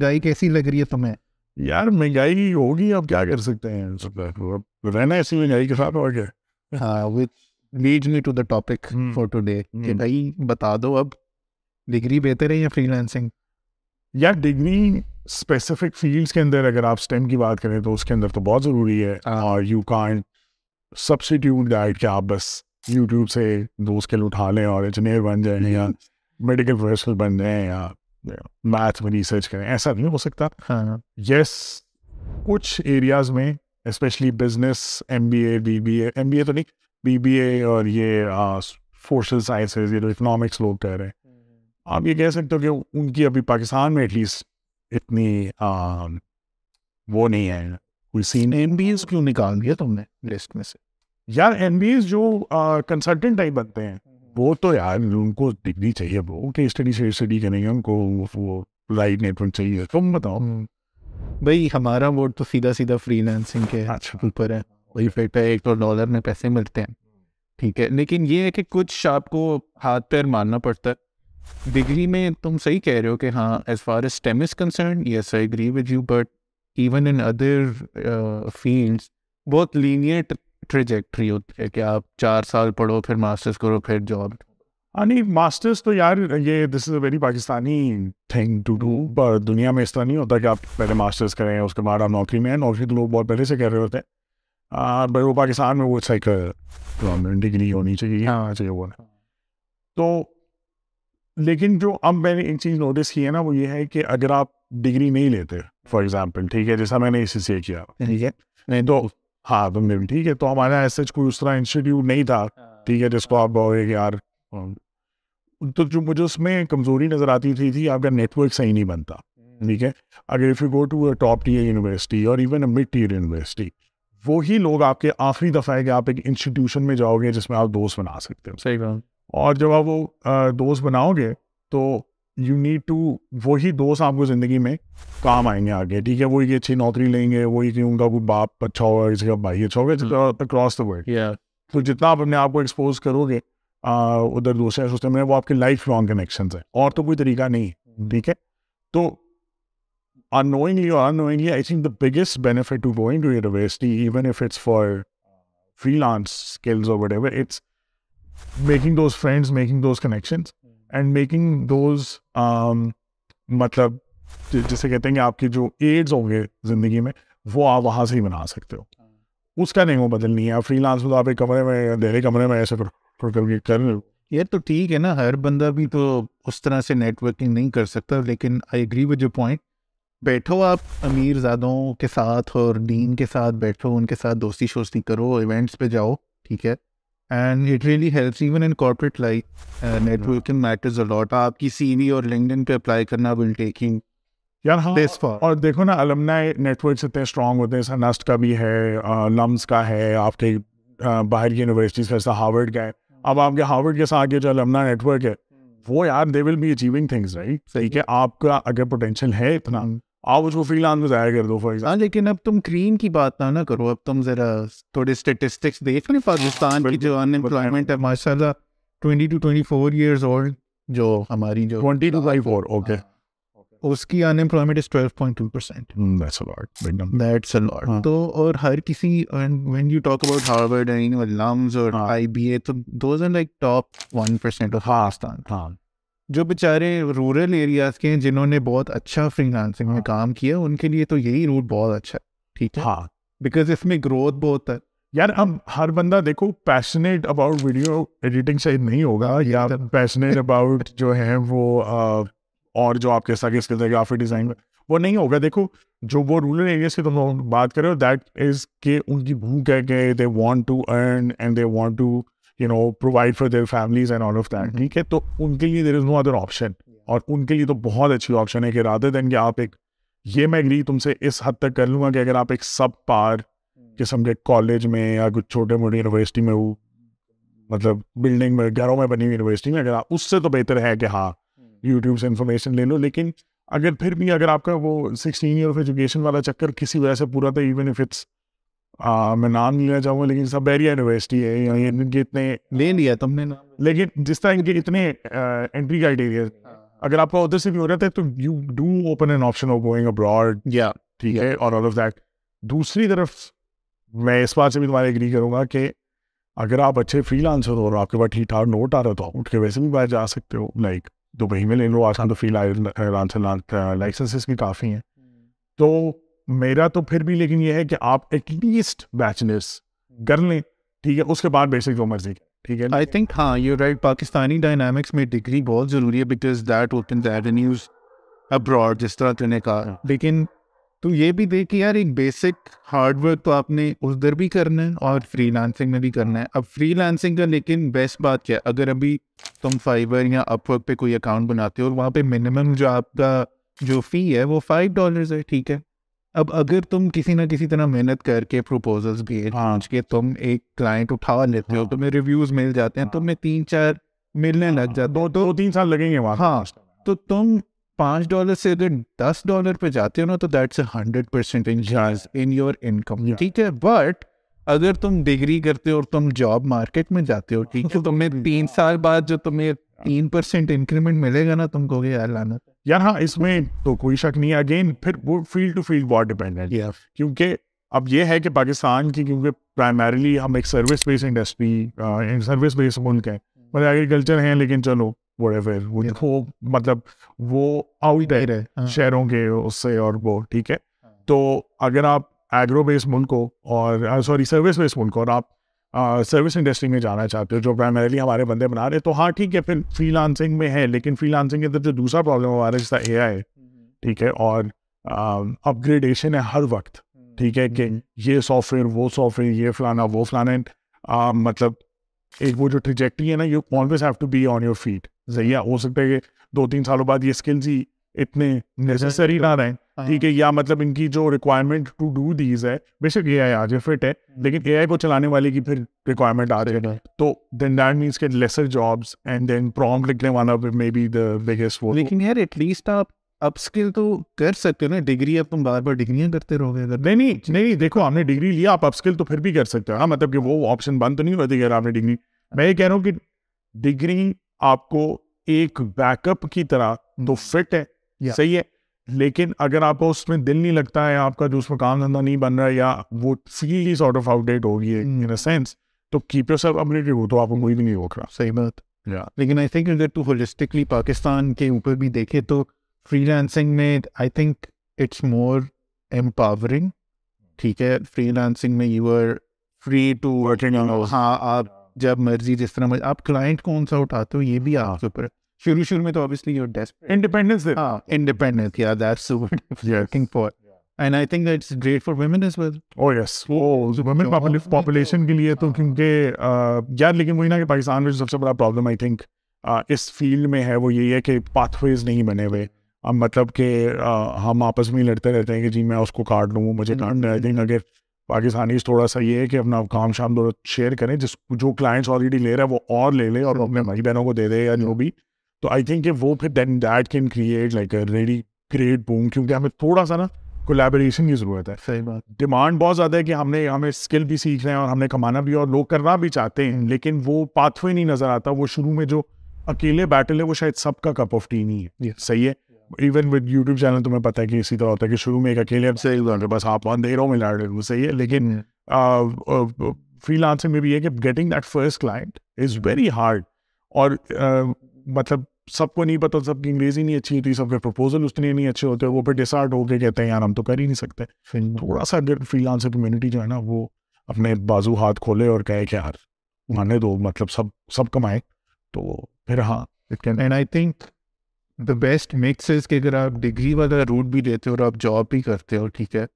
گائی کیسی لگ رہی ہے تمہیں؟ یار مہنگائی ہوگی اب کیا کر سکتے ہیں؟ رہنا ایسی مہنگائی کے ساتھ اور کیا؟ ہاں lead me to the topic for today کہ بھائی بتا دو اب ڈگری بہتر ہے یا فری لینسنگ یار ڈگری اسپیسیفک فیلڈس کے اندر اگر آپ اسٹیم کی بات کریں تو اس کے اندر تو بہت ضروری ہے اور یو کان سبسٹیوٹ ڈائٹ کہ آپ بس یوٹیوب سے دو اسکل اٹھا لیں اور انجینئر بن جائیں یا میڈیکل پروفیشنل بن جائیں یا میتھ میں ریسرچ کریں ایسا نہیں ہو سکتا۔ یس کچھ ایریاز میں specially business M B A B B A M B A تو نہیں بی بی اے اور یہ سوشل سائنسز یہ جو اکنامکس لوگ کہہ رہے ہیں۔ آپ یہ کہہ سکتے ہو کہ ان کی ابھی پاکستان میں ایٹ لیسٹ اتنی وہ نہیں ہے۔ کوئی سین ایم بی ایز کیوں نکال دیا تم نے لسٹ میں سے؟ یار ایم بی ایز جو کنسلٹنٹ ٹائپ بنتے ہیں۔ وہ تو یار ان کو ڈگری چاہیے وہ کہ اسٹڈی سے اسٹڈی کریں گے ان کو وہ رائٹ نیٹ ورک چاہیے تم بتاؤ بھائی ہمارا ووٹ تو سیدھا سیدھا فری لینسنگ کے اچھا۔ اوپر ہے وہی ہے ایک تو ڈالر میں پیسے ملتے ہیں ٹھیک ہے لیکن یہ ہے کہ کچھ آپ کو ہاتھ پیر مارنا پڑتا ہے ڈگری میں تم صحیح کہہ رہے ہو کہ ہاں as far as team is concern yes I agree with you but even in other fields بہت لینئر ٹریجیکٹری ہوتی ہے کہ آپ چار سال پڑھو پھر ماسٹرس کرو پھر جاب ہاں نہیں ماسٹرس تو یار یہ this is a very Pakistani thing to do پر دنیا میں اس طرح نہیں ہوتا کہ آپ پہلے ماسٹرس کریں اس کے بعد آپ نوکری میں ہیں۔ نوکری تو لوگ بہت پہلے سے کہہ رہے ہوتے ہیں۔ بھائی وہ پاکستان میں وہ ایک ڈگری ہونی چاہیے۔ ہاں چاہیے وہ۔ تو لیکن جو اب میں نے ایک چیز نوٹس کی ہے نا وہ یہ ہے کہ اگر آپ ڈگری نہیں لیتے فار ایگزامپل ٹھیک ہے جیسا میں نے اسی سے کیا۔ ٹھیک ہے۔ نہیں تو ہاں نے بھی ٹھیک ہے تو ہمارا ایسا کوئی اس طرح انسٹیٹیوٹ نہیں تھا۔ ٹھیک ہے جس کو آپ بولے کہ یار تو جو مجھے اس میں کمزوری نظر آتی تھی تھی آپ کا نیٹ ورک صحیح نہیں بنتا۔ ٹھیک ہے اگر if you go to a top tier university اور even a mid tier university وہی لوگ آپ کے آخری دفعہ ہے کہ آپ ایک انسٹیٹیوشن میں جاؤ گے جس میں آپ دوست بنا سکتے ہو۔ صحیح اور جب آپ وہ دوست بناؤ گے تو یو نیڈ ٹو وہی دوست آپ کو زندگی میں کام آئیں گے آگے ٹھیک ہے؟ وہی اچھی نوکری لیں گے وہی کہ ان کا کوئی باپ اچھا ہوگا کسی کا بھائی اچھا ہوگا اکراس دا ورلڈ تو جتنا آپ اپنے آپ کو ایکسپوز کرو گے ادھر دوسرے سسٹم میں وہ آپ کے لائف لانگ کنیکشنز ہیں۔ اور تو کوئی طریقہ نہیں ٹھیک ہے؟ تو ان نوئنگلی اور unknowingly I think the biggest benefit to going to university even if it's for freelance skills اور whatever it's making those friends making those connections and making those مطلب جسے کہتے ہیں کہ آپ کے جو ایڈز ہوں گے زندگی میں وہ آپ وہاں سے ہی بنا سکتے ہو۔ اس کا نہیں وہ بدلنی ہے۔ فری لانس میں آپ ایک کمرے میں دہلی کمرے میں ایسے کر کے کر یہ تو ٹھیک ہے نا ہر بندہ بھی تو اس طرح سے نیٹ ورکنگ نہیں کر سکتا لیکن آئی اگری ود جو پوائنٹ بیٹھو آپ امیر زادوں کے ساتھ اور دین کے ساتھ بیٹھو ان کے ساتھ دوستی شوستی کرو ایونٹس پہ جاؤ ٹھیک ہے؟ And it really helps even in corporate life networking matters a lot آپ کی سی وی اور لنکڈن پہ اپلائی کرنا ول ٹیکنگ یار ہاں اور دیکھو نا المنا نیٹ ورکس اتنے اسٹرانگ ہوتے ہیں نسٹ کا بھی ہے لمس کا ہے آپ کے باہر کی یونیورسٹیز کا جیسا ہارورڈ کا ہے اب آپ کے ہارورڈ کے ساتھ جو المنا نیٹ ورک ہے وہ یار they will be achieving things right صحیح کہ آپ کا اگر پوٹینشیل ہے اتنا آپ اس کو فری لانس میں ضائع کر دو فار ہاں لیکن اب تم کریم کی بات نہ نہ کرو۔ اب تم ذرا تھوڑے اسٹیٹسٹکس دیکھ۔ لیں پاکستان کی جو ان امپلائمنٹ ہے ماشاء اللہ twenty two twenty four years old جو ہماری جو twenty two by four okay اس کی unemployment is twelve point two percent that's تو اور ہر کسی when you talk about Harvard LUMS اور آئی بی اے تو those are like top one percent of Pakistan ہاں۔ جو بیچارے رورل ایریاز کے ہیں جنہوں نے بہت اچھا فری لانسنگ میں کام کیا ان کے لیے تو یہی روٹ بہت اچھا ہے ٹھیک ہے؟ ہاں۔ بیکاز اس میں گروتھ بہت ہے۔ یار اب ہر بندہ دیکھو پیشنیٹ اباؤٹ ویڈیو ایڈیٹنگ شاید نہیں ہوگا یا پیشنیٹ اباؤٹ جو ہے وہ اور جو آپ کے ساتھ اسکلز ہے گرافک ڈیزائن میں وہ نہیں ہوگا۔ دیکھو جو وہ رورل ایریاز کی تم بات کرے ہو دیٹ از کہ ان کی بھوک ہے کہ they want to earn and they want to you know provide for their families and all of that ٹھیک ہے؟ تو ان کے لیے دیر از نو ادر آپشن اور ان کے لیے تو بہت اچھی آپشن ہے کہ رادر دین کہ آپ ایک یہ میں اگری تم سے اس حد تک کر لوں گا کہ اگر آپ ایک سب پار قسم کے کالج میں یا کچھ چھوٹے موٹے یونیورسٹی میں ہو مطلب بلڈنگ میں گھروں میں بنی ہوئی یونیورسٹی میں اگر آپ اس سے تو بہتر ہے کہ ہاں یوٹیوب سے انفارمیشن لے لو لیکن اگر پھر بھی اگر آپ کا وہ سکسٹین ایئر آف ایجوکیشن والا چکر کسی وجہ سے پورا تھا ایون اف اٹس میں نام لینا چاہوں گا لیکن سب بیریا یونیورسٹی ہے ان کے اتنے لے لیا تم نے لیکن جس طرح ان کے اتنے انٹری کرائٹیریا اگر آپ کا ادھر سے بھی ہو رہا ہے تو you do open an option of going abroad یا ٹھیک ہے اور آل آف دیٹ دوسری طرف میں اس بات سے بھی تمہارے اگری کروں گا کہ اگر آپ اچھے فری لانسر ہو اور آپ کے پاس ٹھیک ٹھاک نوٹ آ رہا تو اٹھ کے ویسے بھی باہر جا سکتے ہو۔ لائک دبئی میں لے لو کل تو فری لانسر لائسنسز بھی کافی ہیں۔ تو میرا تو پھر بھی لیکن یہ ہے کہ آپ ایٹ لیسٹ بیچلرس کر لیں ٹھیک ہے؟ اس کے بعد بیسک جو مرضی ٹھیک ہے؟ آئی تھنک ہاں یو رائٹ پاکستانی ڈائنامکس میں ڈگری بہت ضروری ہے because that open avenues abroad جس طرح تم نے کہا لیکن تو یہ بھی دیکھ کہ یار ایک بیسک ہارڈ ورک تو آپ نے ادھر بھی کرنا ہے اور فری لانسنگ میں بھی کرنا ہے۔ اب فری لانسنگ کا لیکن بیسٹ بات کیا؟ اگر ابھی تم فائبر یا اپ ورک پہ کوئی اکاؤنٹ بناتے ہو اور وہاں پہ منیمم جو آپ کا جو فی ہے وہ فائیو ڈالرز ہے ٹھیک ہے؟ اب اگر تم کسی نہ کسی طرح محنت کر کے پروپوزلس بھیج کے تم ایک کلائنٹ اٹھا لیتے ہو تمہیں ریویوز مل جاتے ہیں تمہیں تین چار ملنے لگ جاتے دو دو تین سال لگیں گے وہاں۔ ہاں تو تم پانچ ڈالر سے اگر دس ڈالر پہ جاتے ہو نا تو that's a hundred percent enhance in your income ٹھیک ہے؟ بٹ اگر تم ڈگری کرتے ہو اور تم جاب مارکیٹ میں جاتے ہو ٹھیک ہے؟ تمہیں تین سال بعد جو تمہیں تین پرسینٹ انکریمنٹ ملے گا نا تم کو گے یار لانا یار ہاں اس میں تو کوئی شک نہیں ہے. اگین پھر وہ فیلڈ ٹو فیلڈ بہت ڈپینڈنٹ کیونکہ اب یہ ہے کہ پاکستان کی کیونکہ پرائمریلی ہم ایک service base industry service base ملک ہے مطلب ایگریکلچر ہیں لیکن چلو وہ مطلب وہ آؤٹ ہے شہروں کے اس سے اور وہ ٹھیک ہے؟ تو اگر آپ ایگرو بیس ملک ہو اور سوری سروس بیس ملک ہو اور آپ سروس انڈسٹری میں جانا چاہتے ہو، جو پرائمریلی ہمارے بندے بنا رہے تو ہاں ٹھیک ہے، پھر فری لانسنگ میں ہے، لیکن فری لانسنگ کے اندر جو دوسرا پرابلم ہمارا جس طرح اے آئی ٹھیک ہے، اور اپ گریڈیشن ہے ہر وقت، ٹھیک ہے، کہ یہ سافٹ ویئر وہ سافٹ ویئر یہ فلانا، وہ فلانا مطلب ایک وہ جو ٹریجیکٹری ہے نا you always have to be on your feet صحیح ہے، ہو سکتا ہے کہ دو تین سالوں بعد یہ اسکلز ہی اتنے نیسسری نہ رہیں۔ ٹھیک ہے یا مطلب ان کی جو ریکوائرمنٹ ٹو ڈو دیز ہے بے شک اے آئی آج فٹ ہے لیکن اے آئی کو چلانے والے کی پھر ریکوائرمنٹ آ رہی ہے۔ تو دین دیٹ مینس کہ lesser jobs and then prompt لکھنے والا مے بی دا بگیسٹ وہ۔ لیکن یار ایٹ لیسٹ آپ اپ اسکل تو کر سکتے ہو نا ڈگری اب تم بار بار ڈگریاں کرتے رہو گے۔ نہیں نہیں نہیں دیکھو آپ نے ڈگری لیا آپ اپ اسکل تو پھر بھی کر سکتے ہو۔ ہاں مطلب کہ وہ آپشن بند تو نہیں ہوتی اگر آپ نے ڈگری میں یہ کہہ رہا ہوں کہ ڈگری آپ کو ایک بیک اپ کی طرح تو فٹ ہے صحیح ہے۔ لیکن اگر آپ کو اس میں دل نہیں لگتا ہے آپ کا جو اس میں کام دھندا نہیں بن رہا ہے یا وہ feel sort of out date ہوگی ان سینس تو کیپ یور سیلف اپڈیٹڈ ہو تو آپ کو کوئی بھی نہیں روک رہا۔ صحیح بات۔ لیکن آئی تھنک اگر تو ہولسٹکلی پاکستان کے اوپر بھی دیکھے تو فری لانسنگ میں I think it's more empowering ٹھیک ہے فری لانسنگ میں یو آر فری ٹو ہاں آپ جب مرضی جس طرح آپ کلائنٹ کون سا اٹھاتے ہو یہ بھی آپ کے اوپر۔ شروع شروع میں تو obviously you're desperate independence ہاں independence. Yeah that's the word was looking for. And I think that's great for women as well. Oh yes. وہ women population کے لیے تو کیونکہ یار لیکن وہی نا کہ پاکستان میں سب سے بڑا پرابلم آئی تھنک اس فیلڈ میں ہے وہ یہی ہے کہ پاتھ ویز نہیں بنے ہوئے اب مطلب کہ ہم آپس میں لڑتے رہتے ہیں کہ جی میں اس کو کاٹ لوں مجھے کاٹنا آئی تھنک اگر پاکستانی تھوڑا سا یہ ہے کہ اپنا کام شام دو شیئر کریں جس جو کلائنٹس آلریڈی لے رہا ہے وہ اور لے لے اور اپنے بھائی بہنوں کو دے دے یا جو بھی تو آئی تھنک کہ وہ پھر then that can create like a really great boom کیونکہ ہمیں تھوڑا سا نا کولیبریشن کی ضرورت ہے۔ صحیح بات۔ ڈیمانڈ بہت زیادہ ہے کہ ہم نے ہمیں اسکل بھی سیکھ رہے ہیں اور ہم نے کمانا بھی اور لوگ کرنا بھی چاہتے ہیں لیکن وہ پاتھ وے نہیں نظر آتا۔ وہ شروع میں جو اکیلے بیٹل ہے وہ شاید سب کا کپ آف ٹی نہیں ہے۔ صحیح ہے؟ ایون ود یوٹیوب چینل تمہیں پتہ ہے کہ اسی طرح ہوتا ہے کہ شروع میں ایک اکیلے اب صحیح بس آپ اندھیروں میں لڑ رہے وہ صحیح ہے؟ لیکن فری لانسنگ میں بھی یہ کہ getting that first client is very hard اور مطلب سب کو نہیں پتا سب کی انگریزی نہیں اچھی ہوتی سب کے پروپوزل اس لیے نہیں اچھے ہوتے وہ پھر ڈسارٹ ہو کے کہتے ہیں یار ہم تو کر ہی نہیں سکتے. تھوڑا سا اگر فری لانسر کمیونٹی جو ہے نا وہ اپنے بازو ہاتھ کھولے اور کہے کہ یار مانے دو مطلب سب سب کمائے۔ تو پھر ہاں and I think the best mix is کہ اگر آپ ڈگری والا روٹ بھی لیتے ہو اور آپ جاب بھی کرتے ہو ٹھیک ہے۔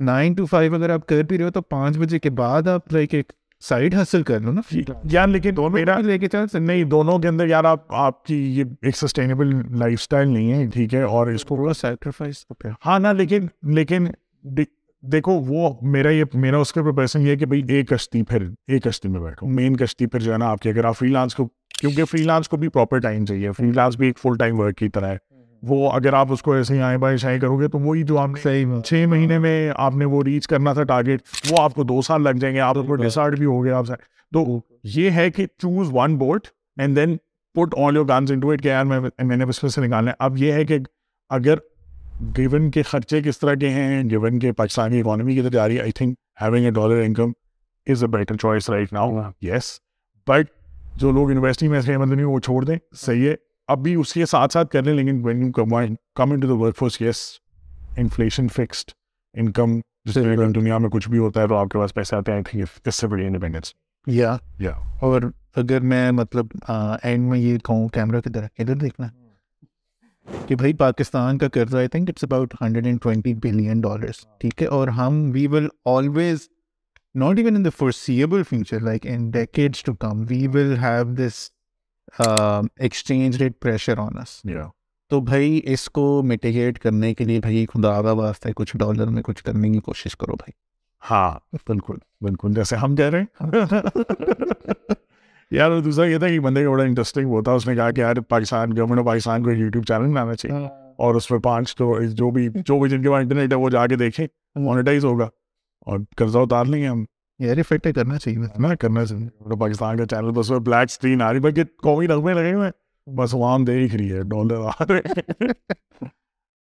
نائن ٹو فائیو اگر آپ کر بھی رہے ہو تو پانچ بجے کے بعد آپ لائک ایک سائڈ حاصل کر لو نا۔ یار لیکن میرا لے کے چل۔ نہیں دونوں کے اندر یار آپ آپ کی یہ ایک سسٹینیبل لائف اسٹائل نہیں ہے ٹھیک ہے اور اس کو تھوڑا سیکریفائس ہاں نا لیکن لیکن دیکھو وہ میرا یہ میرا اس کا پرپیسن یہ ہے کہ بھائی ایک کشتی پھر ایک کشتی میں بیٹھو۔ مین کشتی پھر جو ہے نا آپ کی۔ اگر آپ فری لانس کو کیونکہ فری لانس کو بھی پراپر ٹائم چاہیے۔ فری لانس بھی ایک فل ٹائم ورک کی طرح ہے۔ وہ اگر آپ اس کو ایسے ہی آئے بائے شائیں کرو گے تو وہی جو آپ نے چھ مہینے میں آپ نے وہ ریچ کرنا تھا ٹارگیٹ وہ آپ کو دو سال لگ جائیں گے آپ کو ڈسارٹ بھی ہو گیا آپ سے۔ تو یہ ہے کہ choose one boat and then put all your guns into it کہ یار میں میں نے اس میں سے نکالنا ہے۔ اب یہ ہے کہ اگر گیون کے خرچے کس طرح کے ہیں گیون کے پاکستان کی اکانومی کی طرف جا رہی ہے I think having a dollar income is a better choice right now yes but جو لوگ یونیورسٹی میں تھے مطلب وہ چھوڑ دیں صحیح ہے۔ اب بھی اس کے ساتھ ساتھ کر لیں لیکن when you come into the workforce yes inflation fixed income دنیا میں کچھ بھی ہوتا ہے تو آپ کے پاس پیسے آتے ہیں اس سے بڑی انڈیپینڈنس یا یا اور اگر میں مطلب اینڈ میں یہ کہوں کیمرہ کی طرح ادھر دیکھنا۔ کہ بھائی پاکستان کا قرضہ I think it's about hundred and twenty billion dollars ٹھیک ہے؟ اور ہم we will always not even in the foreseeable future like in decades to come we will have this exchange rate pressure on us تو بھائی اس کو mitigate کرنے کے لیے بھائی خدا کا واسطہ کچھ ڈالر میں کچھ کرنے کی کوشش کرو بھائی۔ ہاں بالکل بالکل جیسے ہم کہہ رہے ہیں۔ یار دوسرا یہ تھا کہ بندے کا بڑا انٹرسٹنگ وہ تھا اس نے کہا کہ یار پاکستان گورنمنٹ آف پاکستان کو یوٹیوب چینل بنانا چاہیے۔ اور اس میں پانچ تو جو بھی جو بھی جن کے پاس انٹرنیٹ ہے وہ جا کے دیکھیں مانیٹائز ہوگا۔ اور قرضہ اتار لیں گے ہم۔ یار افیکٹ کرنا چاہیے میں کرنا چاہیے پاکستان کا چینل بس میں بلیک اسکرین آ رہی بلکہ قومی رقمیں لگے ہوئے بس وہاں دیکھ رہی ہے ڈالر آ رہے